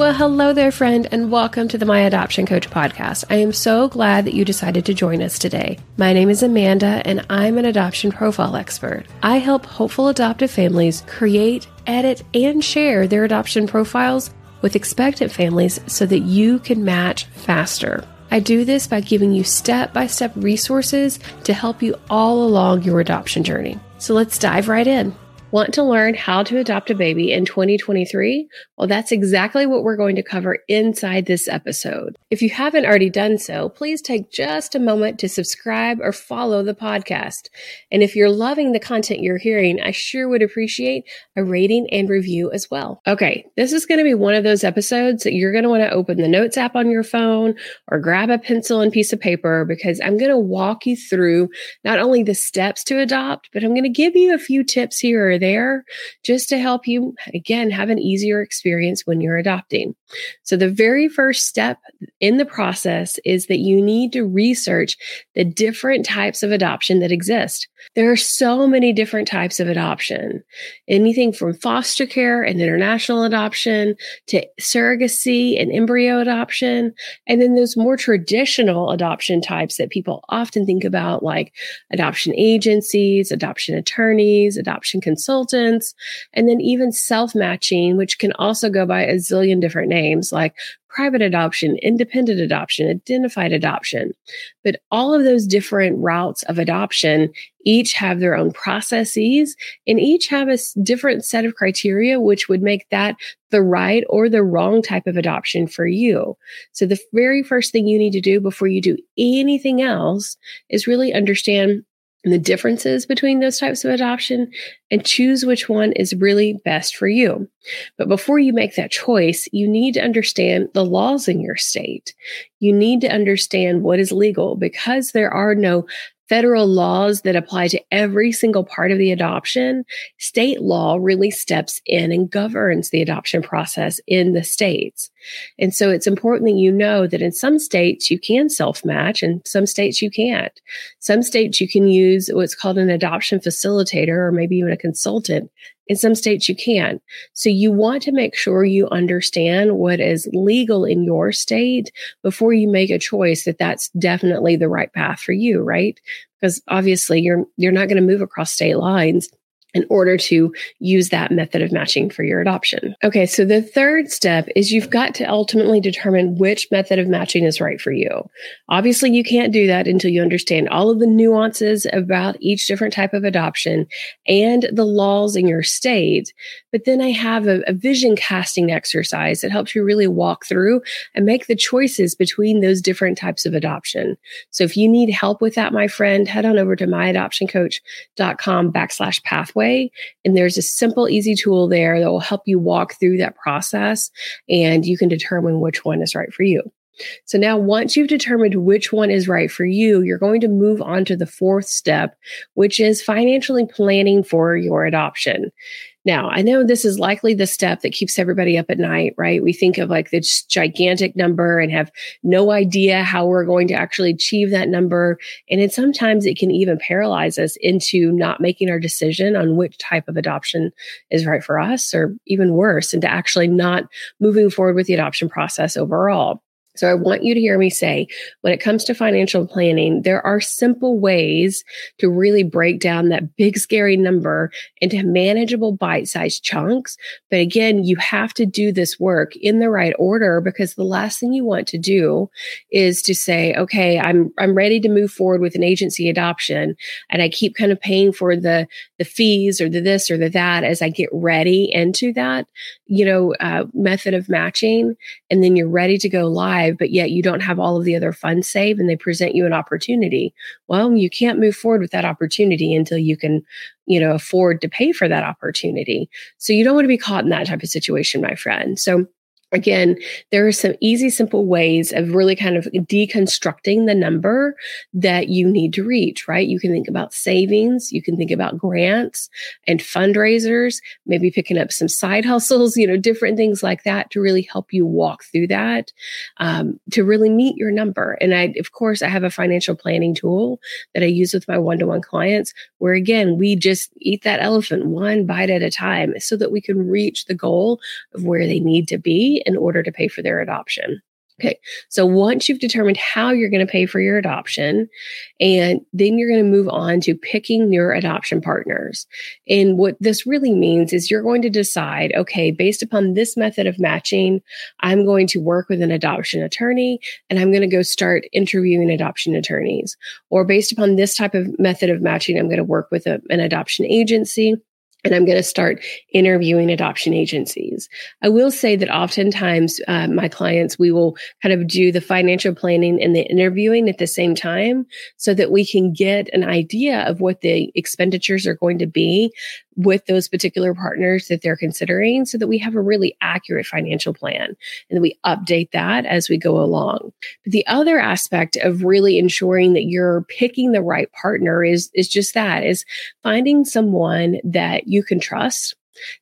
Well, hello there, friend, and welcome to the My Adoption Coach podcast. I am so glad that you decided to join us today. My name is Amanda, and I'm an adoption profile expert. I help hopeful adoptive families create, edit, and share their adoption profiles with expectant families so that you can match faster. I do this by giving you step by step resources to help you all along your adoption journey. So let's dive right in. Want to learn how to adopt a baby in 2023? Well, that's exactly what we're going to cover inside this episode. If you haven't already done so, please take just a moment to subscribe or follow the podcast. And if you're loving the content you're hearing, I sure would appreciate a rating and review as well. Okay, this is going to be one of those episodes that you're going to want to open the notes app on your phone or grab a pencil and piece of paper because I'm going to walk you through not only the steps to adopt, but I'm going to give you a few tips here there just to help you, again, have an easier experience when you're adopting. So, the very first step in the process is that you need to research the different types of adoption that exist. There are so many different types of adoption, anything from foster care and international adoption to surrogacy and embryo adoption. And then those more traditional adoption types that people often think about, like adoption agencies, adoption attorneys, adoption consultants, and then even self matching, which can also go by a zillion different names like private adoption, independent adoption, identified adoption. But all of those different routes of adoption each have their own processes and each have a different set of criteria, which would make that the right or the wrong type of adoption for you. So the very first thing you need to do before you do anything else is really understand the differences between those types of adoption and choose which one is really best for you. But before you make that choice, you need to understand the laws in your state. You need to understand what is legal because there are no federal laws that apply to every single part of the adoption, state law really steps in and governs the adoption process in the states. And so it's important that you know that in some states you can self match and some states you can't. Some states you can use what's called an adoption facilitator or maybe even a consultant in some states, you can. So you want to make sure you understand what is legal in your state before you make a choice that that's definitely the right path for you, right? Because obviously you're, you're not going to move across state lines in order to use that method of matching for your adoption. Okay, so the third step is you've got to ultimately determine which method of matching is right for you. Obviously, you can't do that until you understand all of the nuances about each different type of adoption and the laws in your state. But then I have a, a vision casting exercise that helps you really walk through and make the choices between those different types of adoption. So if you need help with that, my friend, head on over to myadoptioncoach.com backslash pathway pathway. And there's a simple, easy tool there that will help you walk through that process and you can determine which one is right for you. So now once you've determined which one is right for you, you're going to move on to the fourth step, which is financially planning for your adoption. Now, I know this is likely the step that keeps everybody up at night, right? We think of like this gigantic number and have no idea how we're going to actually achieve that number. And then sometimes it can even paralyze us into not making our decision on which type of adoption is right for us, or even worse, into actually not moving forward with the adoption process overall. So I want you to hear me say when it comes to financial planning, there are simple ways to really break down that big, scary number into manageable bite sized chunks. But again, you have to do this work in the right order because the last thing you want to do is to say, okay, I'm, I'm ready to move forward with an agency adoption. And I keep kind of paying for the, the fees or the this or the that as I get ready into that, you know, uh, method of matching. And then you're ready to go live but yet you don't have all of the other funds saved and they present you an opportunity. Well, you can't move forward with that opportunity until you can, you know, afford to pay for that opportunity. So you don't want to be caught in that type of situation, my friend. So Again, there are some easy, simple ways of really kind of deconstructing the number that you need to reach, right? You can think about savings, you can think about grants and fundraisers, maybe picking up some side hustles, you know, different things like that to really help you walk through that um, to really meet your number. And I, of course, I have a financial planning tool that I use with my one to one clients where, again, we just eat that elephant one bite at a time so that we can reach the goal of where they need to be in order to pay for their adoption. Okay. So once you've determined how you're going to pay for your adoption, and then you're going to move on to picking your adoption partners. And what this really means is you're going to decide, okay, based upon this method of matching, I'm going to work with an adoption attorney and I'm going to go start interviewing adoption attorneys. Or based upon this type of method of matching, I'm going to work with a, an adoption agency and I'm going to start interviewing adoption agencies. I will say that oftentimes uh, my clients, we will kind of do the financial planning and the interviewing at the same time so that we can get an idea of what the expenditures are going to be with those particular partners that they're considering so that we have a really accurate financial plan and that we update that as we go along. But the other aspect of really ensuring that you're picking the right partner is, is just that is finding someone that you can trust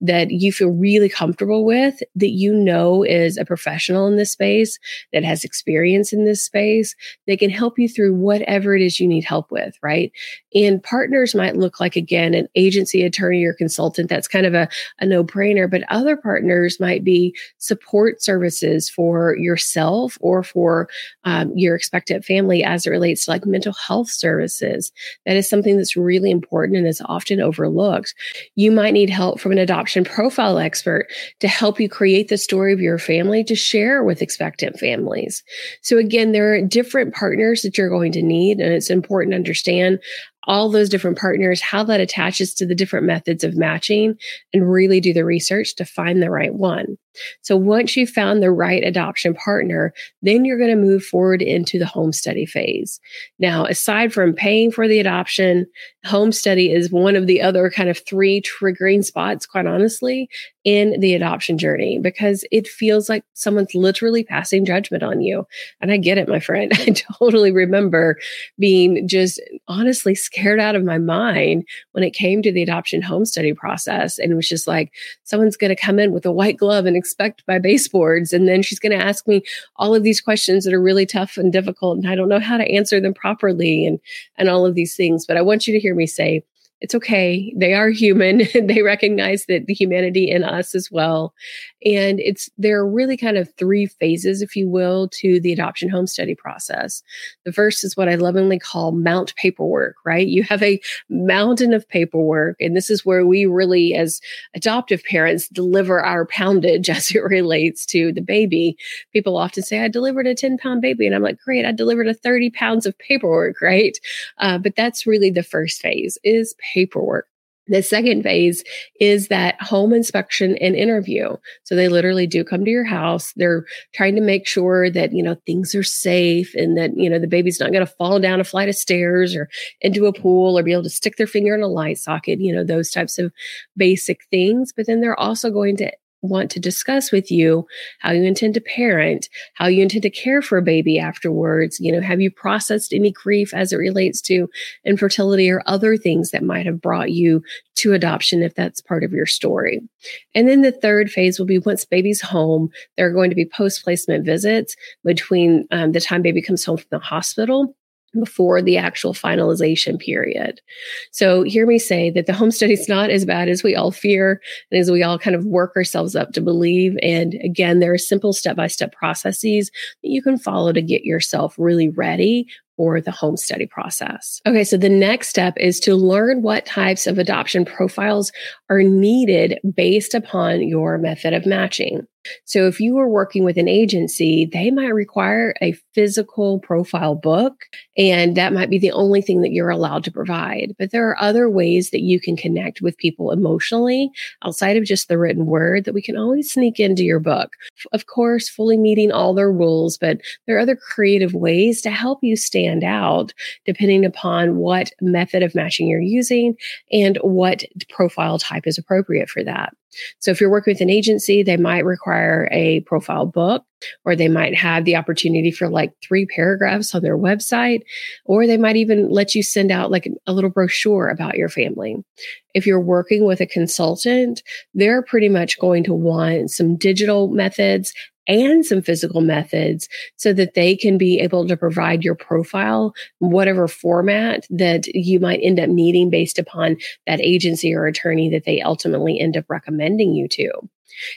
that you feel really comfortable with, that you know is a professional in this space, that has experience in this space, that can help you through whatever it is you need help with, right? And partners might look like, again, an agency attorney or consultant. That's kind of a, a no brainer. But other partners might be support services for yourself or for um, your expectant family as it relates to like mental health services. That is something that's really important and is often overlooked. You might need help from an adoption profile expert to help you create the story of your family to share with expectant families. So again, there are different partners that you're going to need, and it's important to understand all those different partners, how that attaches to the different methods of matching, and really do the research to find the right one. So once you've found the right adoption partner, then you're going to move forward into the home study phase. Now, aside from paying for the adoption, home study is one of the other kind of three triggering spots, quite honestly, in the adoption journey because it feels like someone's literally passing judgment on you. And I get it, my friend. I totally remember being just honestly scared out of my mind when it came to the adoption home study process. And it was just like, someone's going to come in with a white glove and expect my baseboards. And then she's going to ask me all of these questions that are really tough and difficult. And I don't know how to answer them properly and, and all of these things. But I want you to hear me say, it's okay. They are human. they recognize that the humanity in us as well. And it's, there are really kind of three phases, if you will, to the adoption home study process. The first is what I lovingly call mount paperwork, right? You have a mountain of paperwork. And this is where we really, as adoptive parents, deliver our poundage as it relates to the baby. People often say, I delivered a 10 pound baby. And I'm like, great, I delivered a 30 pounds of paperwork, right? Uh, but that's really the first phase is paperwork. The second phase is that home inspection and interview. So they literally do come to your house. They're trying to make sure that, you know, things are safe and that, you know, the baby's not going to fall down a flight of stairs or into a pool or be able to stick their finger in a light socket, you know, those types of basic things. But then they're also going to want to discuss with you how you intend to parent, how you intend to care for a baby afterwards. You know, have you processed any grief as it relates to infertility or other things that might have brought you to adoption if that's part of your story? And then the third phase will be once baby's home, there are going to be post placement visits between um, the time baby comes home from the hospital before the actual finalization period. So hear me say that the home study is not as bad as we all fear and as we all kind of work ourselves up to believe. And again, there are simple step by step processes that you can follow to get yourself really ready for the home study process. Okay, so the next step is to learn what types of adoption profiles are needed based upon your method of matching. So if you are working with an agency, they might require a physical profile book, and that might be the only thing that you're allowed to provide. But there are other ways that you can connect with people emotionally outside of just the written word that we can always sneak into your book. Of course, fully meeting all their rules, but there are other creative ways to help you stand out depending upon what method of matching you're using and what profile type is appropriate for that. So if you're working with an agency, they might require a profile book, or they might have the opportunity for like three paragraphs on their website, or they might even let you send out like a little brochure about your family. If you're working with a consultant, they're pretty much going to want some digital methods and some physical methods so that they can be able to provide your profile, whatever format that you might end up needing based upon that agency or attorney that they ultimately end up recommending you to.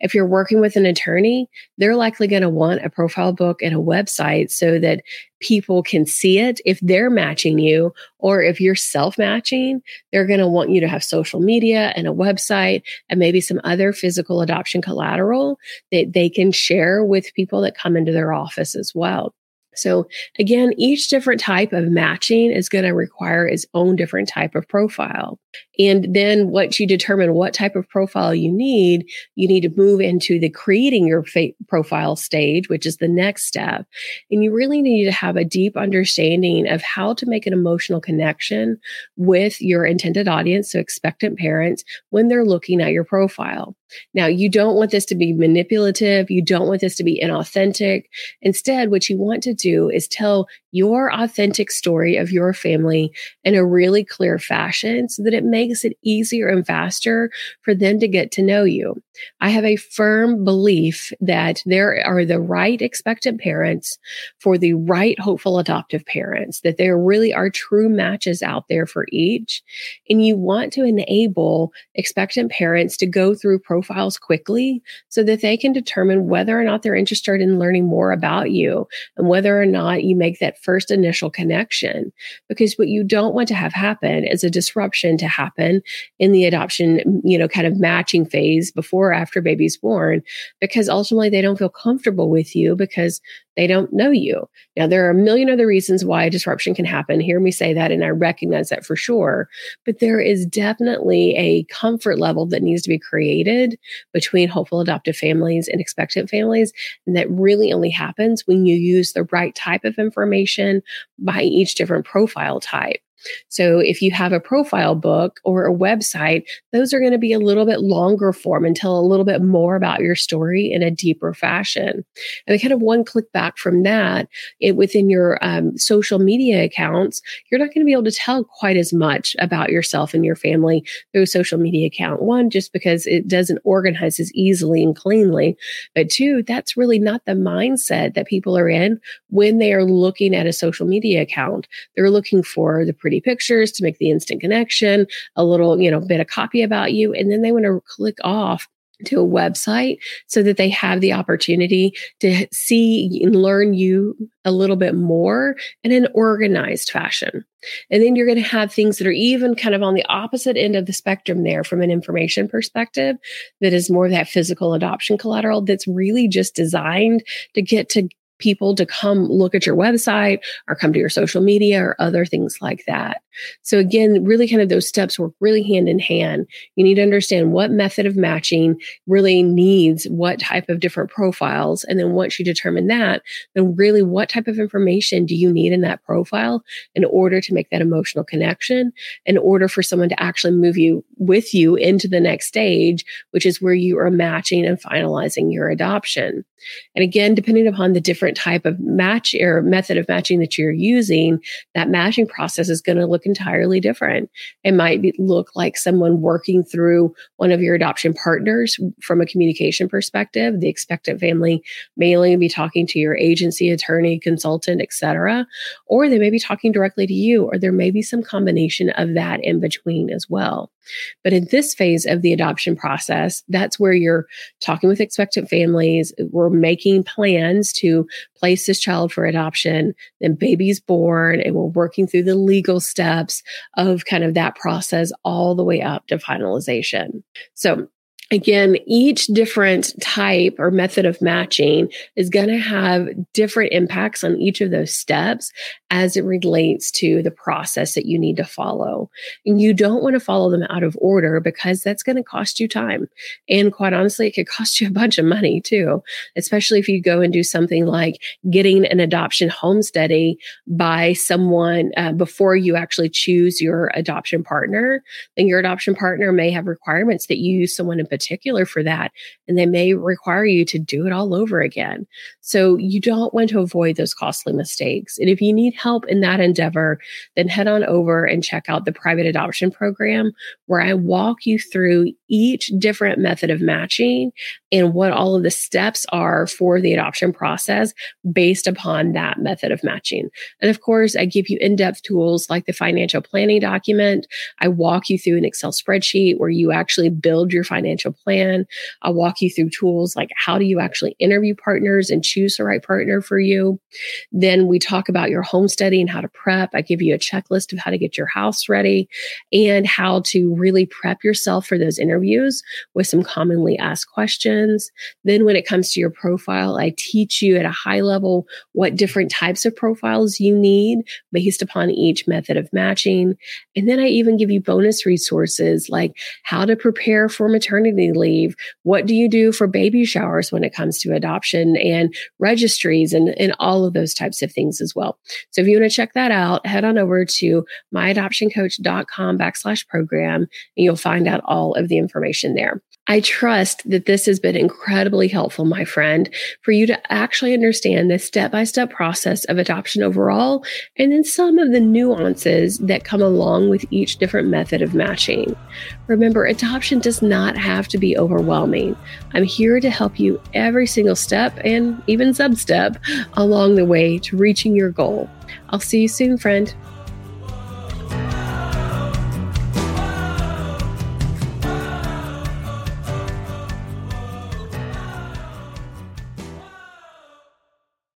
If you're working with an attorney, they're likely going to want a profile book and a website so that people can see it if they're matching you or if you're self matching, they're going to want you to have social media and a website and maybe some other physical adoption collateral that they can share with people that come into their office as well. So again, each different type of matching is going to require its own different type of profile. And then once you determine what type of profile you need, you need to move into the creating your profile stage, which is the next step. And you really need to have a deep understanding of how to make an emotional connection with your intended audience, so expectant parents, when they're looking at your profile. Now, you don't want this to be manipulative. You don't want this to be inauthentic. Instead, what you want to do is tell your authentic story of your family in a really clear fashion so that it makes it easier and faster for them to get to know you. I have a firm belief that there are the right expectant parents for the right hopeful adoptive parents, that there really are true matches out there for each. And you want to enable expectant parents to go through profiles quickly so that they can determine whether or not they're interested in learning more about you and whether or not you make that first initial connection. Because what you don't want to have happen is a disruption to happen in the adoption, you know, kind of matching phase before or after baby's born, because ultimately they don't feel comfortable with you because they don't know you. Now, there are a million other reasons why disruption can happen. Hear me say that, and I recognize that for sure. But there is definitely a comfort level that needs to be created between hopeful adoptive families and expectant families. And that really only happens when you use the right type of information by each different profile type. So if you have a profile book or a website, those are going to be a little bit longer form and tell a little bit more about your story in a deeper fashion. And kind of one click back from that, it within your um, social media accounts, you're not going to be able to tell quite as much about yourself and your family through a social media account. One, just because it doesn't organize as easily and cleanly, but two, that's really not the mindset that people are in when they are looking at a social media account. They're looking for the pretty pictures to make the instant connection, a little, you know, bit of copy about you. And then they want to click off to a website so that they have the opportunity to see and learn you a little bit more in an organized fashion. And then you're going to have things that are even kind of on the opposite end of the spectrum there from an information perspective that is more of that physical adoption collateral that's really just designed to get to people to come look at your website or come to your social media or other things like that. So again, really kind of those steps work really hand in hand. You need to understand what method of matching really needs what type of different profiles. And then once you determine that, then really what type of information do you need in that profile in order to make that emotional connection, in order for someone to actually move you with you into the next stage, which is where you are matching and finalizing your adoption. And again, depending upon the different type of match or method of matching that you're using, that matching process is going to look entirely different. It might be, look like someone working through one of your adoption partners from a communication perspective. The expectant family may only be talking to your agency, attorney, consultant, etc., or they may be talking directly to you, or there may be some combination of that in between as well. But in this phase of the adoption process, that's where you're talking with expectant families. We're making plans to place this child for adoption. Then baby's born, and we're working through the legal steps of kind of that process all the way up to finalization. So again, each different type or method of matching is going to have different impacts on each of those steps as it relates to the process that you need to follow. And you don't want to follow them out of order because that's going to cost you time. And quite honestly, it could cost you a bunch of money too, especially if you go and do something like getting an adoption home study by someone uh, before you actually choose your adoption partner. Then your adoption partner may have requirements that you use someone in particular for that, and they may require you to do it all over again. So you don't want to avoid those costly mistakes. And if you need help in that endeavor, then head on over and check out the private adoption program where I walk you through each different method of matching and what all of the steps are for the adoption process based upon that method of matching. And of course, I give you in depth tools like the financial planning document. I walk you through an Excel spreadsheet where you actually build your financial financial plan. I'll walk you through tools like how do you actually interview partners and choose the right partner for you. Then we talk about your homesteading and how to prep. I give you a checklist of how to get your house ready and how to really prep yourself for those interviews with some commonly asked questions. Then when it comes to your profile, I teach you at a high level what different types of profiles you need based upon each method of matching. And then I even give you bonus resources like how to prepare for maternity leave. What do you do for baby showers when it comes to adoption and registries and, and all of those types of things as well. So if you want to check that out, head on over to myadoptioncoach.com backslash program and you'll find out all of the information there. I trust that this has been incredibly helpful, my friend, for you to actually understand the step by step process of adoption overall, and then some of the nuances that come along with each different method of matching. Remember, adoption does not have to be overwhelming. I'm here to help you every single step and even sub step along the way to reaching your goal. I'll see you soon, friend.